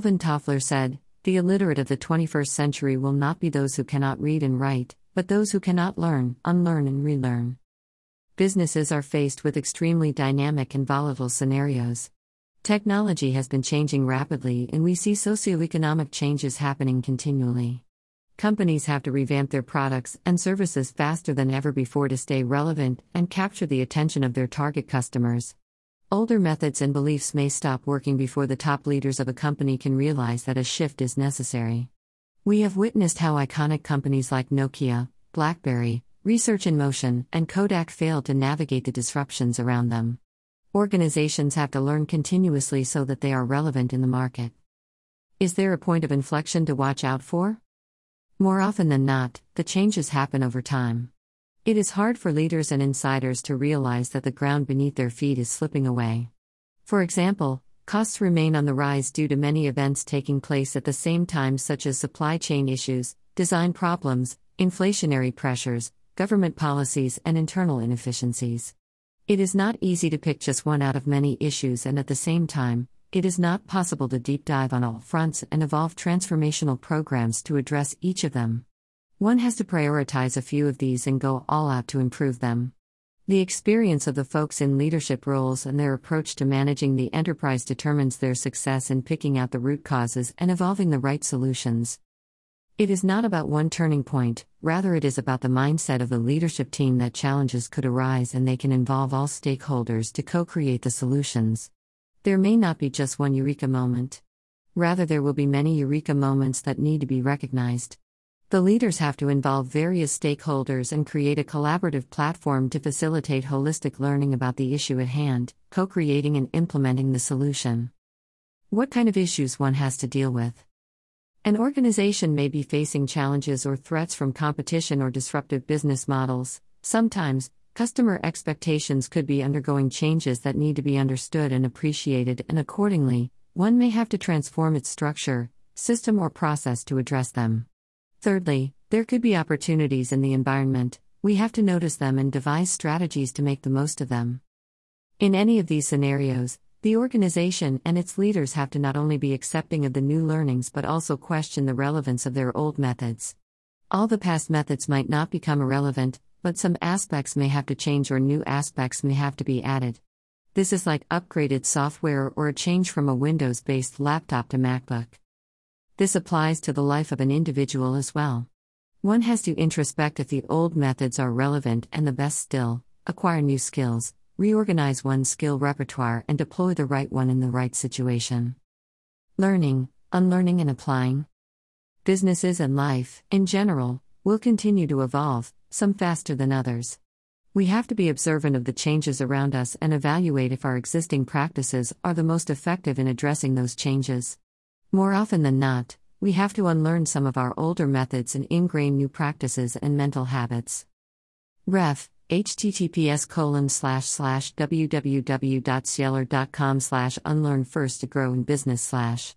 Alvin Toffler said, The illiterate of the 21st century will not be those who cannot read and write, but those who cannot learn, unlearn, and relearn. Businesses are faced with extremely dynamic and volatile scenarios. Technology has been changing rapidly, and we see socioeconomic changes happening continually. Companies have to revamp their products and services faster than ever before to stay relevant and capture the attention of their target customers. Older methods and beliefs may stop working before the top leaders of a company can realize that a shift is necessary. We have witnessed how iconic companies like Nokia, BlackBerry, Research in Motion, and Kodak failed to navigate the disruptions around them. Organizations have to learn continuously so that they are relevant in the market. Is there a point of inflection to watch out for? More often than not, the changes happen over time. It is hard for leaders and insiders to realize that the ground beneath their feet is slipping away. For example, costs remain on the rise due to many events taking place at the same time, such as supply chain issues, design problems, inflationary pressures, government policies, and internal inefficiencies. It is not easy to pick just one out of many issues, and at the same time, it is not possible to deep dive on all fronts and evolve transformational programs to address each of them. One has to prioritize a few of these and go all out to improve them. The experience of the folks in leadership roles and their approach to managing the enterprise determines their success in picking out the root causes and evolving the right solutions. It is not about one turning point, rather, it is about the mindset of the leadership team that challenges could arise and they can involve all stakeholders to co create the solutions. There may not be just one eureka moment. Rather, there will be many eureka moments that need to be recognized. The leaders have to involve various stakeholders and create a collaborative platform to facilitate holistic learning about the issue at hand, co creating and implementing the solution. What kind of issues one has to deal with? An organization may be facing challenges or threats from competition or disruptive business models. Sometimes, Customer expectations could be undergoing changes that need to be understood and appreciated, and accordingly, one may have to transform its structure, system, or process to address them. Thirdly, there could be opportunities in the environment, we have to notice them and devise strategies to make the most of them. In any of these scenarios, the organization and its leaders have to not only be accepting of the new learnings but also question the relevance of their old methods. All the past methods might not become irrelevant, but some aspects may have to change or new aspects may have to be added. This is like upgraded software or a change from a Windows based laptop to MacBook. This applies to the life of an individual as well. One has to introspect if the old methods are relevant and the best still, acquire new skills, reorganize one's skill repertoire, and deploy the right one in the right situation. Learning, unlearning, and applying. Businesses and life, in general, will continue to evolve, some faster than others. We have to be observant of the changes around us and evaluate if our existing practices are the most effective in addressing those changes. More often than not, we have to unlearn some of our older methods and ingrain new practices and mental habits. Ref https colon slash slash www.cielor.com slash unlearn first to grow in business slash